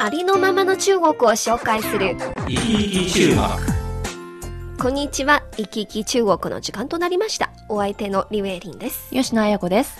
ありのままの中国を紹介する。生き生き中国。こんにちは。生き生き中国の時間となりました。お相手のリウェイリンです。吉野彩子です。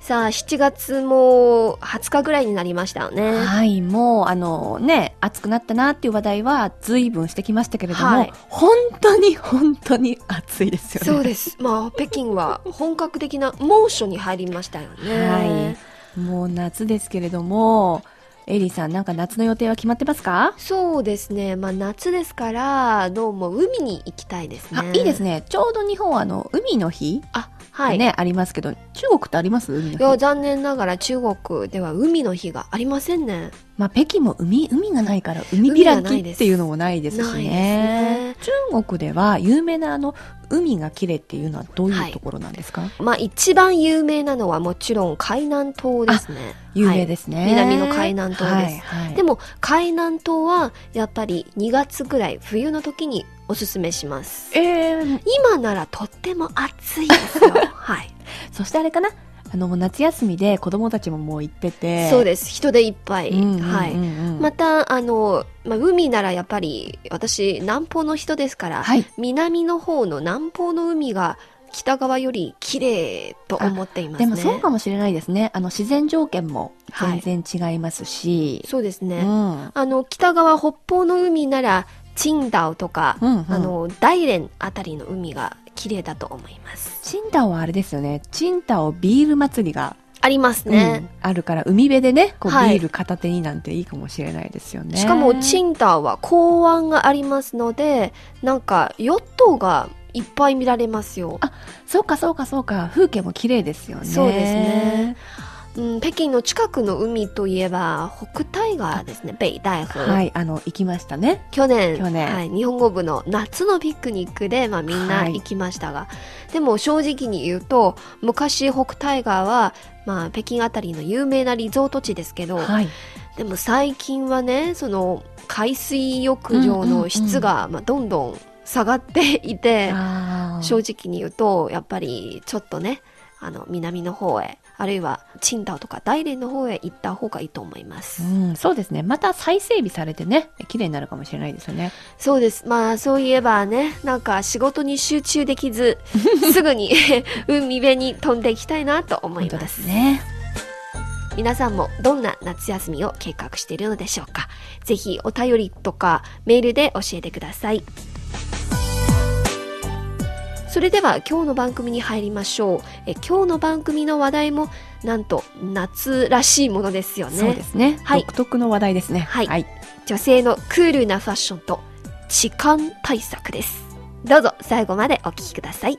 さあ7月も20日ぐらいになりましたよね。はい、もう、あのね、暑くなったなっていう話題は随分してきましたけれども、はい。本当に本当に暑いですよね。そうです。まあ北京は本格的な猛暑に入りましたよね。はい。もう夏ですけれども、エリーさん、なんか夏の予定は決まってますか、そうですね。まあ夏ですからどうも海に行きたいですね。あ、いいですね。ちょうど日本はあの、海の日あはい、ね、ありますけど、中国ってあります？海い。や残念ながら中国では海の日がありませんね。まあ、北京も海、海がないから、海開きっていうのもないですしね。ね。中国では有名なあの、海が綺麗っていうのはどうはいいうところなんですか、まあ一番有名なのはもちろん海南島ですね。有名ですね、南の海南島です。はいはい、でも海南島はやっぱり2月ぐらい冬の時におすすめします。えー、今ならとっても暑いですよ。はい。そしてあれかな？あの夏休みで子供たちももう行ってて。そうです。人でいっぱい、はい。またあの、まあ、海ならやっぱり私南方の人ですから、はい。南の方の南方の海が北側より綺麗と思っていますね。でもそうかもしれないですね。あの自然条件も全然違いますし、そうですね、うん。あの北側北方の海なら青島とか、うんうん。あの大連あたりの海が綺麗だと思います。チンタオはあれですよね。チンタオビール祭りが、ありますね、うんあるから海辺でねこうビはい。ール片手になんていいかもしれないですよね、しかもチンタは港湾がありますのでなんかヨットがいっぱい見られますよ。あそうかそうかそうか。風景も綺麗ですよね。そうですねうん、北京の近くの海といえば北戴河ですね北戴河、はいあの行きましたね。去年。去年。はい、日本語部の夏のピクニックで、まあ、みんなはい。行きましたが、でも正直に言うと昔北戴河は、まあ、北京あたりの有名なリゾート地ですけど、はい。でも最近はねその海水浴場の質が、まあ、どんどん下がっていて、正直に言うとやっぱりちょっとねあの南の方へあるいは青島とか大連の方へ行った方がいいと思います。うん、そうですね。また再整備されてね、綺麗になるかもしれないですよね。そうです。まあそういえばね、なんか仕事に集中できず、すぐに 海辺に飛んでいきたいなと思いま。すね。皆さんもどんな夏休みを計画しているのでしょうか。ぜひお便りとかメールで教えてください。それでは今日の番組に入りましょう。え今日の番組の話題もなんと夏らしいものですよね。そうですね。はい独特の話題ですね。はいはい。女性のクールなファッションと痴漢対策ですどうぞ最後までお聞きください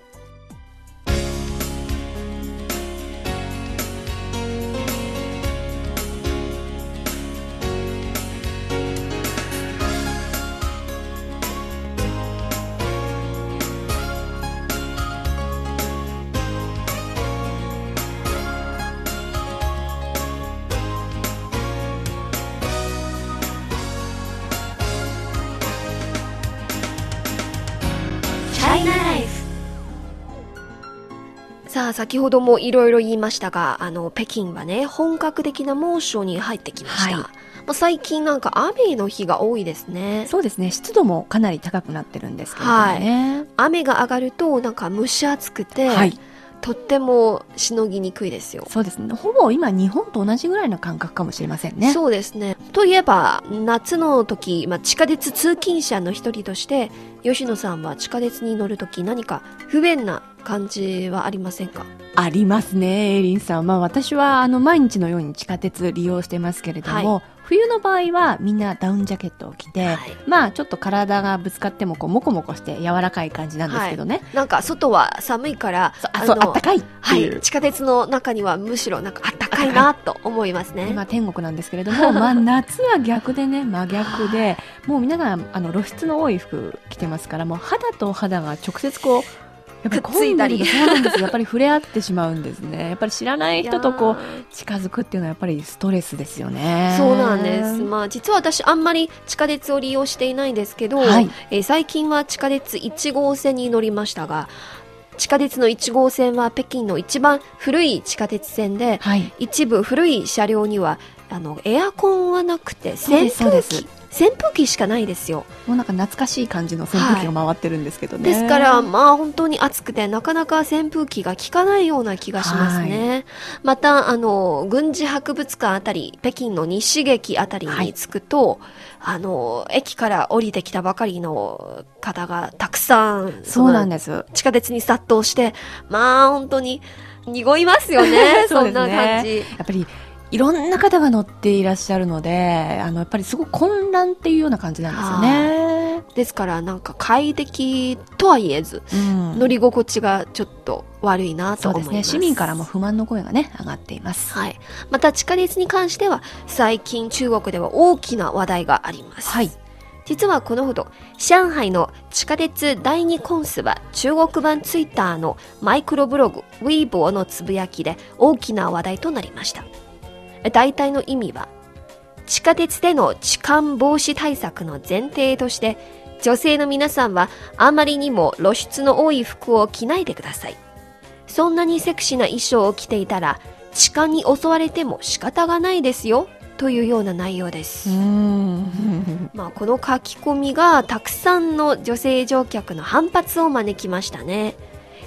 先ほどもいろいろ言いましたがあの北京はね本格的な猛暑に入ってきました、はいまあ最近なんか雨の日が多いですねそうですね。湿度もかなり高くなってるんですけれどもね。雨が上がるとなんか蒸し暑くて、はい。とってもしのぎにくいですよそうですね。ほぼ今日本と同じぐらいの感覚かもしれませんね。そうですね。といえば、夏の時、まあ、地下鉄通勤者の一人として、吉野さんは地下鉄に乗る時何か不便な感じはありませんか？ありますね、エイリンさん。まあ私はあの毎日のように地下鉄利用してますけれども、冬の場合はみんなダウンジャケットを着て、はいまあちょっと体がぶつかってもこうモコモコして柔らかい感じなんですけどね。なんか外は寒いから、そうあそうあったかいっていう。はい、地下鉄の中にはむしろなんかあったかいなと思いますね。今天国なんですけれども、まあ夏は逆でね、真逆で、もう皆さん、あの露出の多い服着てますから、もう肌と肌が直接こう、くっついたりそうなんですよ。やっぱり触れ合ってしまうんですね。やっぱり知らない人とこう、近づくっていうのはやっぱりストレスですよね。そうなんです。まあ実は私あんまり地下鉄を利用していないんですけど、はいえー最近は地下鉄1号線に乗りましたが、地下鉄の1号線は北京の一番古い地下鉄線で、はい。一部古い車両にはあのエアコンはなくて扇風機扇風機しかないですよ。もうなんか懐かしい感じの扇風機が回ってるんですけどね。ですから、まあ本当に暑くて、なかなか扇風機が効かないような気がしますね。また、あの、軍事博物館あたり、北京の西劇あたりに着くと、あの、駅から降りてきたばかりの方がたくさん、そうなんでです。地下鉄に殺到して、まあ本当に、濁いますよ ね、そんな感じ。やっぱりいろんな方が乗っていらっしゃるので、あのやっぱりすごく混乱っていうような感じなんですよね。ですから、なんか快適とは言えず、うん乗り心地がちょっと悪いなと思います。ですね。市民からも不満の声がね、上がっています。はい。また地下鉄に関しては、最近中国では大きな話題があります。はい。実はこのほど、上海の地下鉄第二コンスは中国版ツイッターのマイクロブログ、ウィーボーのつぶやきで大きな話題となりました。大体の意味は、地下鉄での痴漢防止対策の前提として、女性の皆さんはあまりにも露出の多い服を着ないでください。そんなにセクシーな衣装を着ていたら、痴漢に襲われても仕方がないですよ、というような内容です。うん。まあ、この書き込みがたくさんの女性乗客の反発を招きましたね。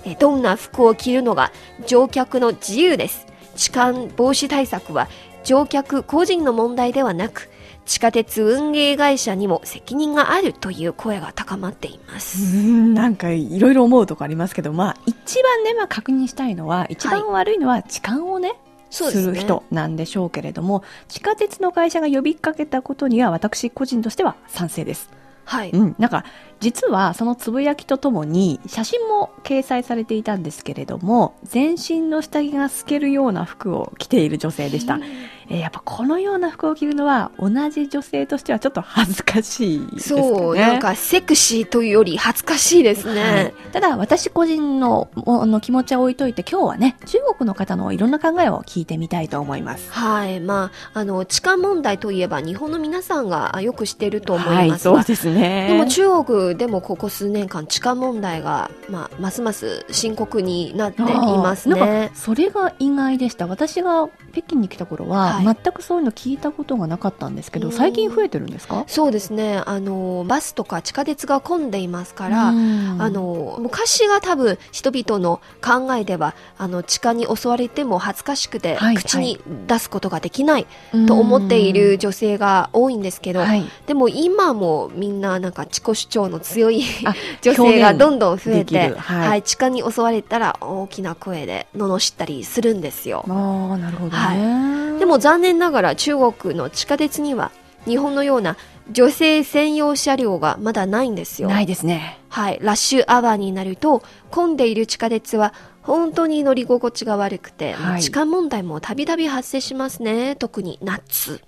えどんな服を着るのが乗客の自由です。痴漢防止対策は乗客個人の問題ではなく、地下鉄運営会社にも責任があるという声が高まっています。うんなんかいろいろ思うとこありますけど、まあ一番ね、まあ確認したいのは、一番悪いのは痴漢をね、そうですねする人なんでしょうけれども、地下鉄の会社が呼びかけたことには私個人としては賛成です。はい。うん、なんか実はそのつぶやきとともに写真も掲載されていたんですけれども全身の下着が透けるような服を着ている女性でした、えーやっぱこのような服を着るのは同じ女性としてはちょっと恥ずかしいですかね。そう、なんかセクシーというより恥ずかしいですね。はい、ただ私個人のの気持ちは置いといて今日はね中国の方のいろんな考えを聞いてみたいと思います。はい。まあ、あの、痴漢問題といえば日本の皆さんがあよく知っていると思はいいますが、そうですね。でも中国でもここ数年間痴漢問題が、まあ、ますます深刻になっていますね。か。それが意外でした。私が北京に来た頃は、はい。全くそういうの聞いたことがなかったんですけうん。ど最近増えてるんですか？そうですね。あの、バスとか地下鉄が混んでいますから、うん。あの、昔が多分人々の考えでは、あの、痴漢に襲われても恥ずかしくて、はい口に出すことができないと思っている女性が多いんですけど、はい。でも今もみんななんか自己主張の強いあ 女性がどんどん増えて、るはいはい、痴漢に襲われたら大きな声で罵ったりするんですよ。あーなるほどね、でも残念ながら中国の地下鉄には日本のような女性専用車両がまだないんですよ。ないですねはい、ラッシュアワーになると混んでいる地下鉄は本当に乗り心地が悪くて、はいまあ痴漢問題もたびたび発生しますね。特に夏。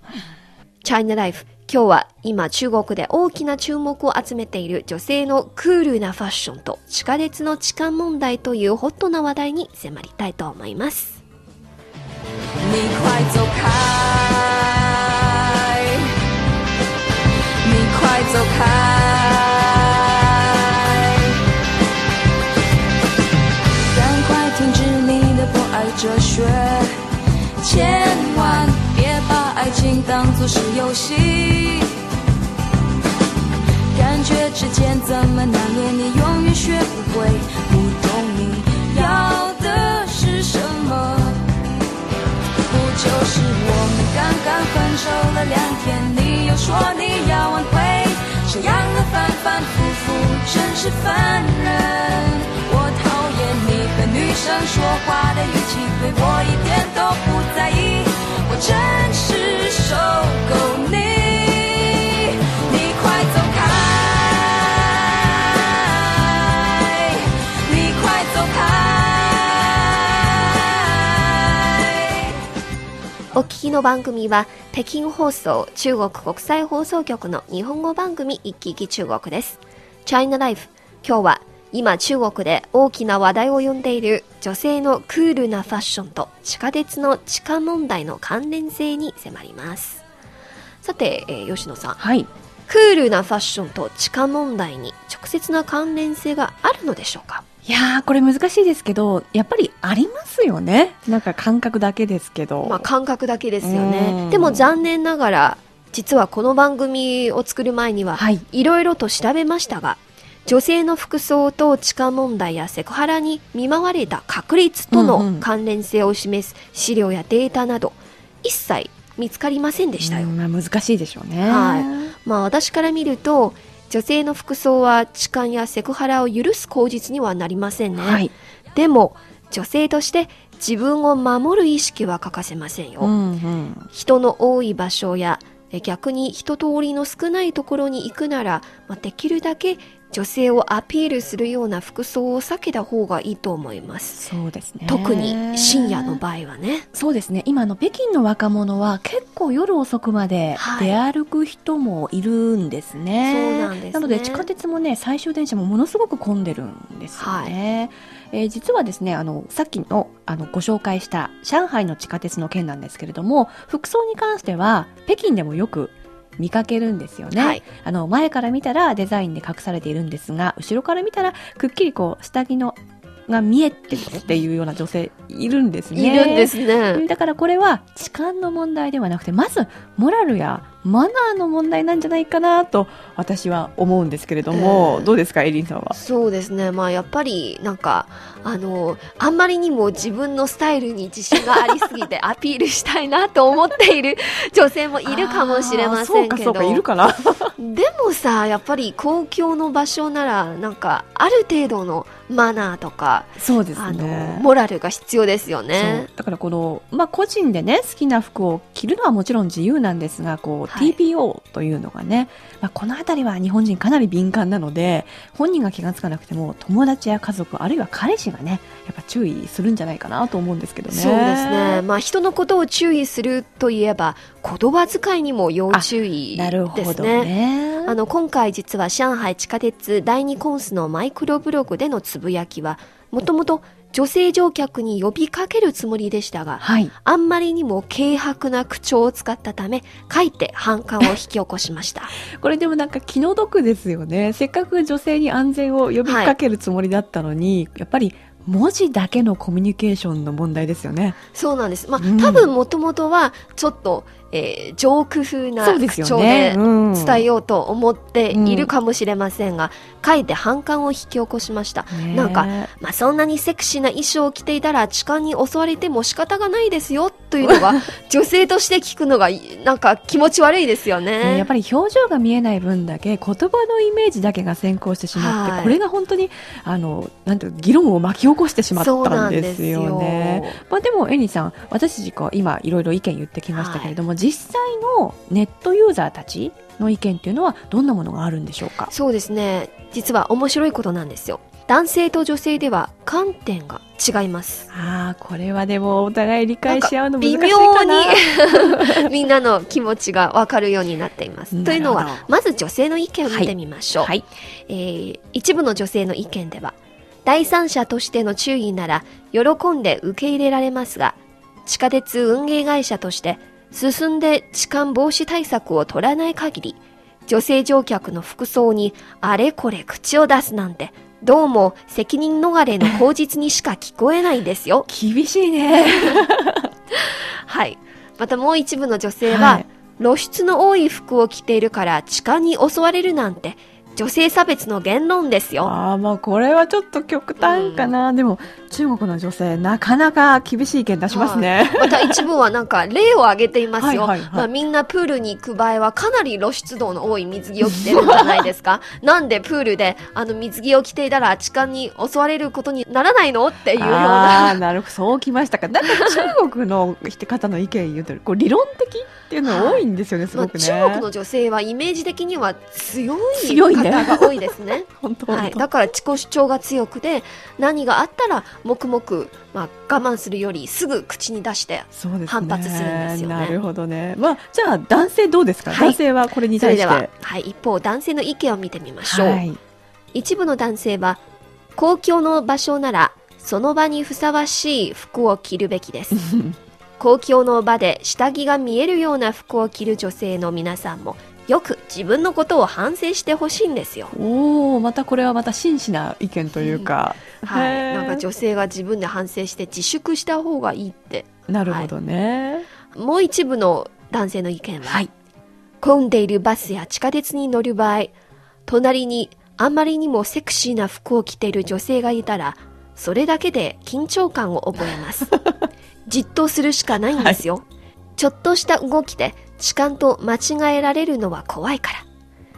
チャイナライフ。今日は今中国で大きな注目を集めている女性のクールなファッションと地下鉄の痴漢問題というホットな話題に迫りたいと思います。你爱，情当作是游戏。感觉之间怎么难免，你永远学不会，不懂你要的是什么。不就是我们刚刚分手了两天，你又说你要挽回，这样的反反复复真是烦人。我讨厌你和女生说话的语气，对我一点都不在意，我真お聞きの番組は北京放送中国国際放送局の日本語番組一気中国です。チャイナライフ今日は今中国で大きな話題を呼んでいる女性のクールなファッションと地下鉄の地下問題の関連性に迫ります。さて、えー吉野さん、はい。クールなファッションと地下問題に直接な関連性があるのでしょうか？いやー、これ難しいですけど、やっぱりありますよね。なんか感覚だけですけど。まあ感覚だけですようね。んでも残念ながら、実はこの番組を作る前には、はい。いろいろと調べましたが、女性の服装と地下問題やセクハラに見舞われた確率とのん関連性を示す資料やデータなど、一切見つかりませんでしたよ。うんまあ難しいでしょうね。はいまあ私から見ると、女性の服装は痴漢やセクハラを許す口実にはなりませんね。はい。でも、女性として自分を守る意識は欠かせませんよ。うんうん。人の多い場所やえ逆に人通りの少ないところに行くなら、まあ、できるだけ女性をアピールするような服装を避けた方がいいと思います。そうですね。特に深夜の場合はね。そうですね。今の北京の若者は結構夜遅くまではい出歩く人もいるんですね。そうなんですねので地下鉄もね、最終電車もものすごく混んでるんですよね。えー実はですね、あの、さっきの、あの、ご紹介した上海の地下鉄の件なんですけれども、服装に関しては北京でもよく見かけるんですよね。はいあの、前から見たらデザインで隠されているんですが、後ろから見たらくっきりこう、下着のが見えてるっていうような女性いるんですね。いるんですね。だからこれは痴漢の問題ではなくてまずモラルやマナーの問題なんじゃないかなと私は思うんですけれども、えーどうですかエリンさんは？そうですね。まあやっぱりなんか、あの、あんまりにも自分のスタイルに自信がありすぎて アピールしたいなと思っている女性もいるかもしれませんけど。そうかそうかいるかなでもさ、やっぱり公共の場所なら、なんか、ある程度のマナーとか、そうですあの、ねモラルが必要ですよね。だからこの、まあ、個人でね好きな服を着るのはもちろん自由なんですがこう、はい TPO というのがね、まあ、この辺りは日本人かなり敏感なので本人が気がつかなくても友達や家族あるいは彼氏がねやっぱ注意するんじゃないかなと思うんですけどね。そうですね。まあ、人のことを注意するといえば、言葉遣いにも要注意なるほどですね。ね。あの、今回実は上海地下鉄第二コンスのマイクロブログでのつぶやきは、もともと女性乗客に呼びかけるつもりでしたが、はい。あんまりにも軽薄な口調を使ったため、書いて反感を引き起こしました。これでもなんか気の毒ですよね。せっかく女性に安全を呼びかけるつもりだったのに、やっぱり文字だけのコミュニケーションの問題ですよね。そうなんです。まあ、うん多分もともとは、ちょっと、えー、ジョーク風な口調で。うん伝えようと思っているかもしれませんが、書いて反感を引き起こしました。ねなんか、まあ、そんなにセクシーな衣装を着ていたら痴漢に襲われても仕方がないですよというのが 女性として聞くのがなんか気持ち悪いですよねね。やっぱり表情が見えない分だけ言葉のイメージだけが先行してしまって、はいこれが本当にあのなんて議論を巻き起こしてしまったなんんですよね。まあ、でもエニさん私たち今いろいろ意見言ってきましたけれども、実際のネットユーザーたちの意見っていうのはどんなものがあるんでしょうか？そうですね。実は面白いことなんですよ。男性と女性では観点が違います。ああこれはでもお互い理解し合うの難しい微妙かなに みんなの気持ちがわかるようになっています。というのはまず女性の意見を見てみましょう。はいえー一部の女性の意見では第三者としての注意なら喜んで受け入れられますが地下鉄運営会社として進んで痴漢防止対策を取らない限り女性乗客の服装にあれこれ口を出すなんてどうも責任逃れの口実にしか聞こえないですよ。厳しいね はい。またもう一部の女性は、はい露出の多い服を着ているから痴漢に襲われるなんて女性差別の言論ですよ。ああまあこれはちょっと極端かな、でも中国の女性なかなか厳しい意見出しますね、また一部はなんか例を挙げていますよ。はいはいはいまあみんなプールに行く場合はかなり露出度の多い水着を着てるんじゃないですか。なんでプールであの水着を着ていたら痴漢に襲われることにならないの？っていうようあな。あなるほどそうきましたかなんか中国の方の意見言うとこう理論的っていうの多いんですよねすまあ、ごくね、中国の女性はイメージ的には強い強い。方が多いですね。はい、だから自己主張が強くて何があったら黙々、まあ、我慢するよりすぐ口に出して。反発するんですよねなるほどね。まあ、じゃあ男性どうですか、はい男性はこれに対して。それでは、はい、一方男性の意見を見てみましょう、はい。一部の男性は公共の場所ならその場にふさわしい服を着るべきです 公共の場で下着が見えるような服を着る女性の皆さんもよく自分のことを反省してほしいんですよ。おお、またこれはまた真摯な意見というか。はい、なんか女性が自分で反省して自粛した方がいいって。なるほどね。もう一部の男性の意見は、はい。混んでいるバスや地下鉄に乗る場合隣にあんまりにもセクシーな服を着ている女性がいたらそれだけで緊張感を覚えます。じっとするしかないんですよ、ちょっとした動きで痴漢と間違えられるのは怖いから。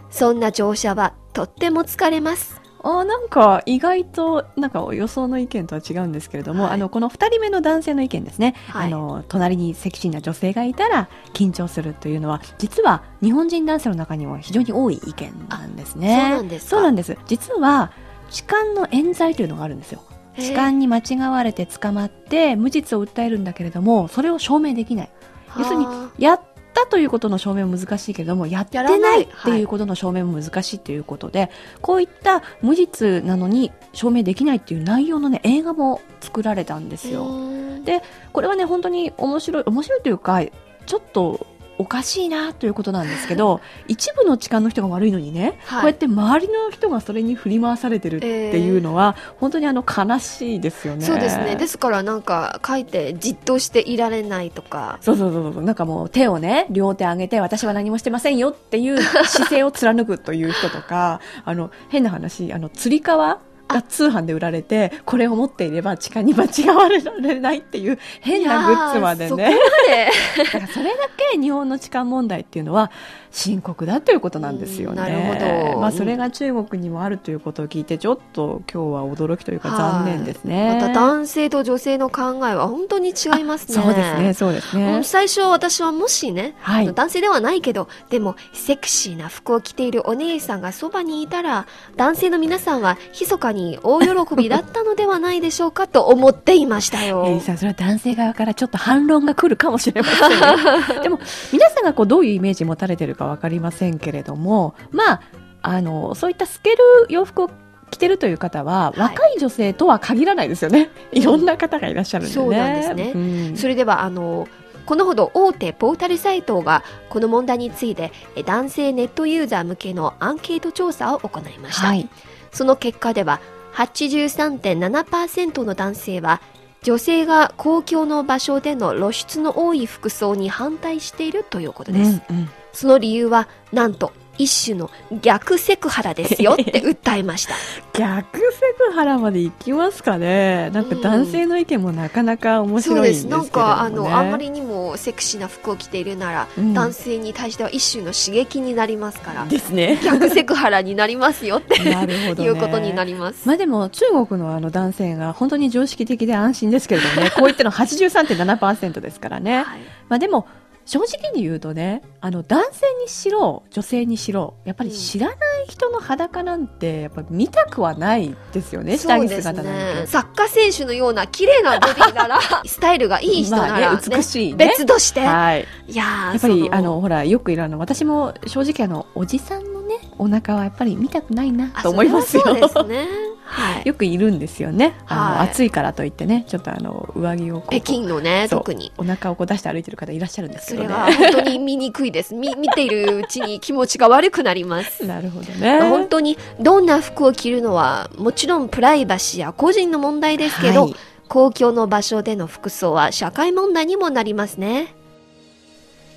そんな乗車はとっても疲れます。あーなんか意外となんか予想の意見とは違うんですけれども、はい。あのこの2人目の男性の意見ですね、はい。あの隣にセクシーな女性がいたら緊張するというのは実は日本人男性の中にも非常に多い意見なんですね。そうなんですか。そうなんです。実は痴漢の冤罪というのがあるんですよ。痴漢に間違われて捕まって無実を訴えるんだけれどもそれを証明できない。要するにはやったということの証明も難しいけれどもやってなないいっていうことの証明も難しいということで、こういった無実なのに証明できないっていう内容のね映画も作られたんですあよ。うんでこれはね本当に面白い面白いというかちょっとおかしいなということなんですけど一部の痴漢の人が悪いのにね、はい。こうやって周りの人がそれに振り回されてるっていうのは、本当にあの悲しいですよね。そうですね。ですからなんか書いてじっとしていられないとか。そうそうそうそう。なんかもう手をね両手上げて私は何もしてませんよっていう姿勢を貫くという人とかあの変な話あのつり革が通販で売られてこれを持っていれば地下に間違われられないっていう変なグッズまでねまで だからそれだけ日本の痴漢問題っていうのは深刻だということなんですよね。うんなるほどまあそれが中国にもあるということを聞いてちょっと今日は驚きというか残念ですね。また男性と女性の考えは本当に違いますね。そうですねそうですねうん。最初私はもしね、はい男性ではないけど、でもセクシーな服を着ているお姉さんがそばにいたら、男性の皆さんは密かに大喜びだったのではないでしょうかと思っていましたよ。エリさん、それは男性側からちょっと反論が来るかもしれませんね。でも、皆さんがこうどういうイメージ持たれてるかわかりませんけれども、まあ、あの、そういった透ける洋服を着てるという方は、はい若い女性とは限らないですよね。いろんな方がいらっしゃるんでね。そうなんですねうんそれでは、あの、このほど大手ポータルサイトがこの問題についてえ男性ネットユーザー向けのアンケート調査を行いました。はい。その結果では83.7%の男性は女性が公共の場所での露出の多い服装に反対しているということです、うんうん。その理由はなんと一種の逆セクハラですよって訴えました逆セクハラまで行きますかね。なんか男性の意見もなかなか面白いんですけれどなんかあのあんまりにもセクシーな服を着ているなら、うん男性に対しては一種の刺激になりますからですね。逆セクハラになりますよって なるほど、ね。いうことになります、まあでも中国のあの男性が本当に常識的で安心ですけれどもね、こういったの83.7%ですからね。はいまあでも正直に言うとね、あの男性にしろ女性にしろ、やっぱり知らない人の裸なんてやっぱ見たくはないですよね、下着そうです姿なんて。ね。サッカー選手のような綺麗なボディなら、スタイルがいい人なら、まあね美しいね別として。はい。いやーやっぱりあのほらよくいるあの私も正直あのおじさんのねお腹はやっぱり見たくないなあと思いますよ。そうですね。はい。よくいるんですよね。あの、はい暑いからといってね、ちょっとあの上着をこう北京のね、特に。お腹をこう出して歩いてる方いらっしゃるんですけどね。それは本当に見にくいです。見 見ているうちに気持ちが悪くなります。なるほどね。本当にどんな服を着るのはもちろんプライバシーや個人の問題ですけど、はい公共の場所での服装は社会問題にもなりますね。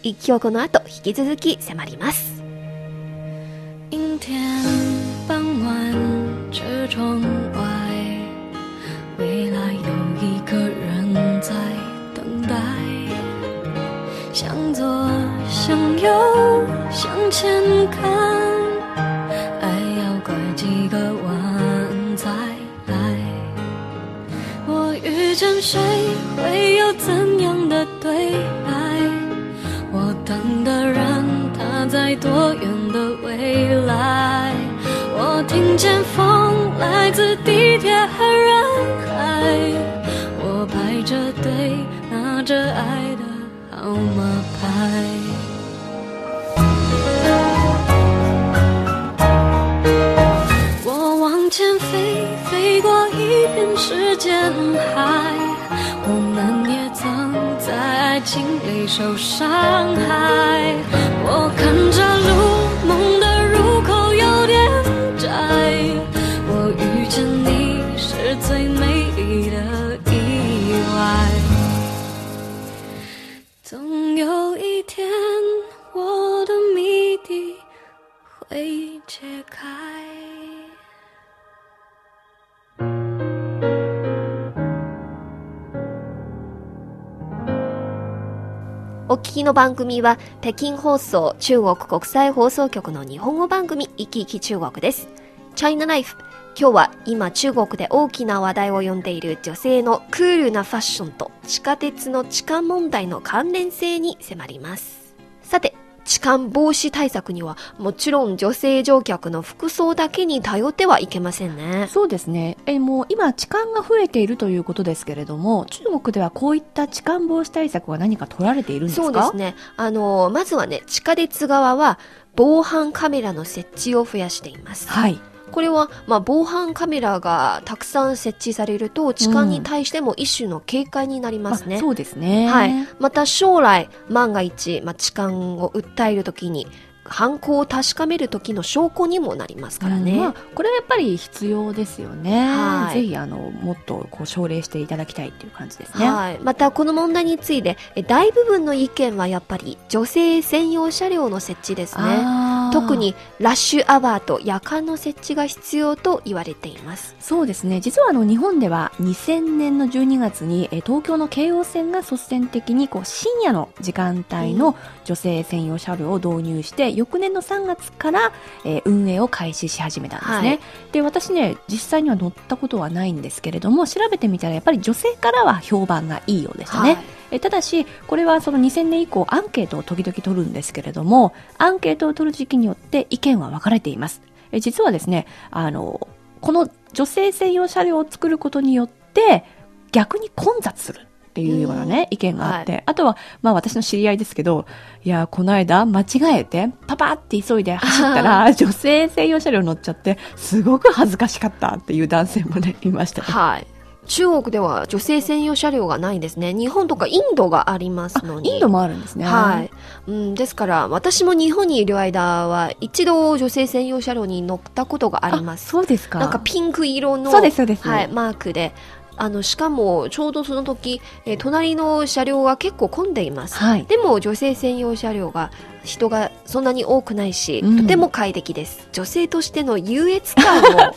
一曲この後引き続き迫ります。阴天傍晚，车窗外，未来有一个人在等待。向左，向右，向前看，爱要拐几个弯才来。我遇见谁，会有怎样的对白？我等的人，他在多远的未来？听见风来自地铁和人海，我排着队拿着爱的号码牌。我往前飞，飞过一片时间海。我们也曾在爱情里受伤害。我看きの番組は北京放送中国国際放送局の日本語番組「いきいき中国」です。チャイナライフ今日は今中国で大きな話題を呼んでいる女性のクールなファッションと地下鉄の痴漢問題の関連性に迫ります。さて、痴漢防止対策にはもちろん女性乗客の服装だけに頼ってはいけませんね。そうですね。えもう今痴漢が増えているということですけれども、中国ではこういった痴漢防止対策は何か取られているんですか？そうですね。あの、まずはね、地下鉄側は防犯カメラの設置を増やしています。はい。これは、まあ、防犯カメラがたくさん設置されると、痴漢に対しても一種の警戒になりますね。あそうですね。はい。また将来、万が一、まあ、痴漢を訴えるときに、犯行を確かめる時の証拠にもなりますからね。うんまあ、これはやっぱり必要ですよね。はいぜひあのもっとこう奨励していただきたいっていう感じですね。はい。また、この問題について、え大部分の意見はやっぱり女性専用車両の設置ですね。特にラッシュアワーと夜間の設置が必要と言われています。そうですね。実はあの日本では2000年の12月にえ東京の京王線が率先的にこう深夜の時間帯の女性専用車両を導入して、翌年の3月から、えー運営を開始し始めたんですね、はい。で私ね実際には乗ったことはないんですけれども調べてみたらやっぱり女性からは評判がいいようでしたね、はいえただしこれはその2000年以降アンケートを時々取るんですけれどもアンケートを取る時期によって意見は分かれていますえ実はですねあのこの女性専用車両を作ることによって逆に混雑するっていうようなね、意見があって、あとは、まあ私の知り合いですけど、いや、この間間違えて、パパって急いで走ったら、女性専用車両乗っちゃって、すごく恥ずかしかったっていう男性もね、いましたね。はい。中国では女性専用車両がないんですね。日本とかインドがありますのに。インドもあるんですね。はい。うん、ですから、私も日本にいる間は、一度女性専用車両に乗ったことがあります。そうですか。なんかピンク色の、そうですそうですはい、マークで、あの、しかも、ちょうどその時、えー隣の車両が結構混んでいます。はいでも、女性専用車両が、人がそんなに多くないし、うんとても快適です。女性としての優越感を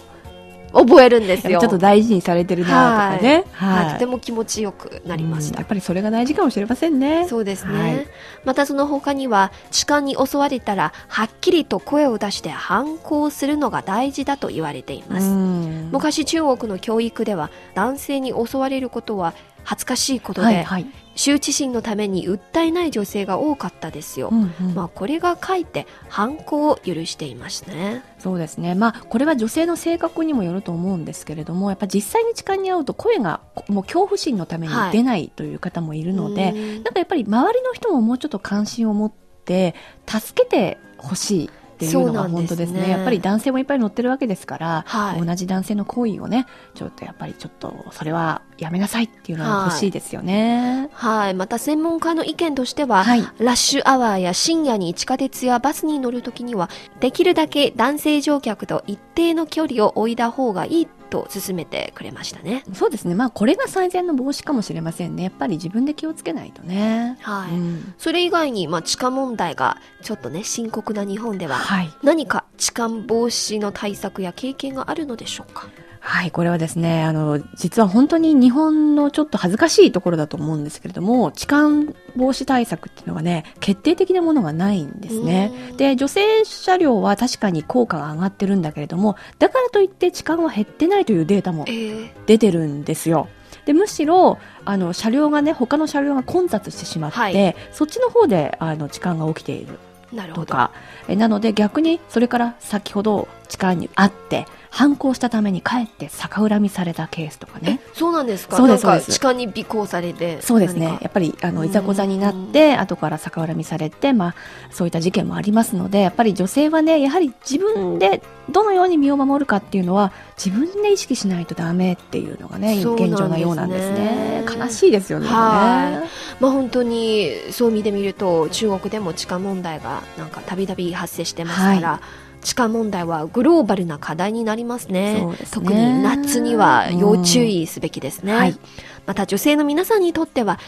覚えるんですよ。ちょっと大事にされてるなとかね。はい、とても気持ちよくなりましたうんやっ。ぱりそれが大事かもしれませんね。そうですね、はいまたその他には痴漢に襲われたらはっきりと声を出して反抗するのが大事だと言われています、うん昔中国の教育では男性に襲われることは恥ずかしいことで、はいはい。羞恥心のために訴えない女性が多かったですよ、うんうん。まあこれが書いて反抗を許していましたね。そうですね。まあ、これは女性の性格にもよると思うんですけれども、やっぱ実際に痴漢に遭うと声がもう恐怖心のために出ないという方もいるので、うん。なんかやっぱり周りの人ももうちょっと関心を持って、助けてほしいっていうのが本当ですね。やっぱり男性もいっぱい乗ってるわけですから、はい同じ男性の行為をね、ちょっとやっぱりちょっと、それはやめなさいっていうのは欲しいですよね。はいまた専門家の意見としては、はいラッシュアワーや深夜に地下鉄やバスに乗るときには、できるだけ男性乗客と一定の距離を置いた方がいいと勧めてくれましたね。そうですね。まあ、これが最善の防止かもしれませんね。やっぱり自分で気をつけないとね。はい。うんそれ以外に、まあ、痴漢問題がちょっとね、深刻な日本では、はい。何か痴漢防止の対策や経験があるのでしょうか？はい、これはですね、あの、実は本当に日本のちょっと恥ずかしいところだと思うんですけれども、痴漢防止対策っていうのがね、決定的なものがないんですねう。んで、女性車両は確かに効果が上がってるんだけれども、だからといって痴漢は減ってないというデータもえー、出てるんですよ。でむしろあの車両がね他の車両が混雑してしまって、はいそっちの方であの痴漢が起きているなるほど。とかえなので逆にそれから先ほど痴漢にあって反抗したためにかえって逆恨みされたケースとかね。そうなんですか？そうですなんか痴漢に尾行されてそうですね。やっぱり、あの、うん。いざこざになって、後から逆恨みされて、まあ、そういった事件もありますので、やっぱり女性はね、やはり自分でどのように身を守るかっていうのは、自分で意識しないとダメっていうのがね、現状のようなんですね。悲しいですよね。はい。ねまあ本当にそう見てみると中国でも痴漢問題がなんかたびたび発生してますから、痴漢問題はグローバルな課題になりますね。ね。特に夏には要注意すべきですね、うんはい。また女性の皆さんにとっては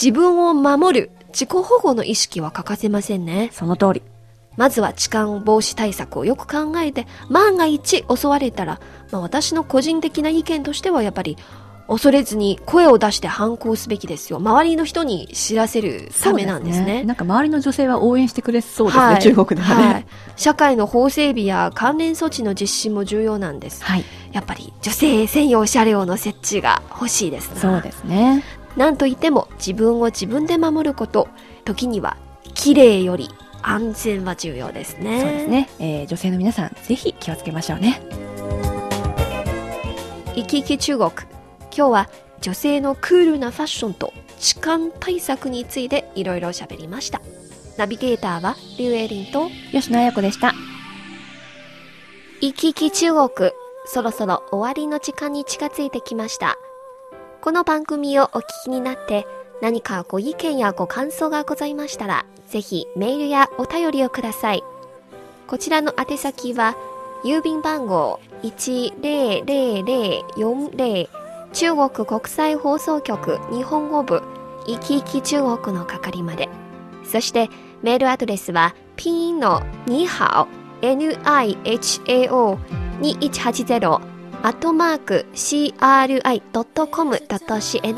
自分を守る自己保護の意識は欠かせませんね。その通り。まずは痴漢防止対策をよく考えて万が一襲われたら、まあ、私の個人的な意見としてはやっぱり恐れずに声を出して反抗すべきですよ周りの人に知らせるためなんですそうねなんか周りの女性は応援してくれそうですね、はい中国ではね。はい社会の法整備や関連措置の実施も重要なんですはい。やっぱり女性専用車両の設置が欲しいですなそうですね。なんといっても自分を自分で守ること時には綺麗より安全は重要ですねそうですね。えー女性の皆さん、ぜひ気をつけましょうね。生き生き中国今日は女性のクールなファッションと痴漢対策についていろいろ喋りました。ナビゲーターはリュウエリンと吉野彩子でした。生き生き中国そろそろ終わりの時間に近づいてきました。この番組をお聞きになって何かご意見やご感想がございましたらぜひメールやお便りをください。こちらの宛先は郵便番号10040中国国際放送局日本語部生き生き中国の係までそしてメールアドレスはピンのにハオ nihao2180 アットマーク cri.com.cn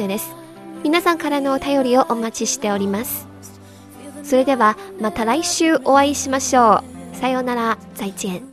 です。皆さんからのお便りをお待ちしております。それではまた来週お会いしましょう。さようなら、再见。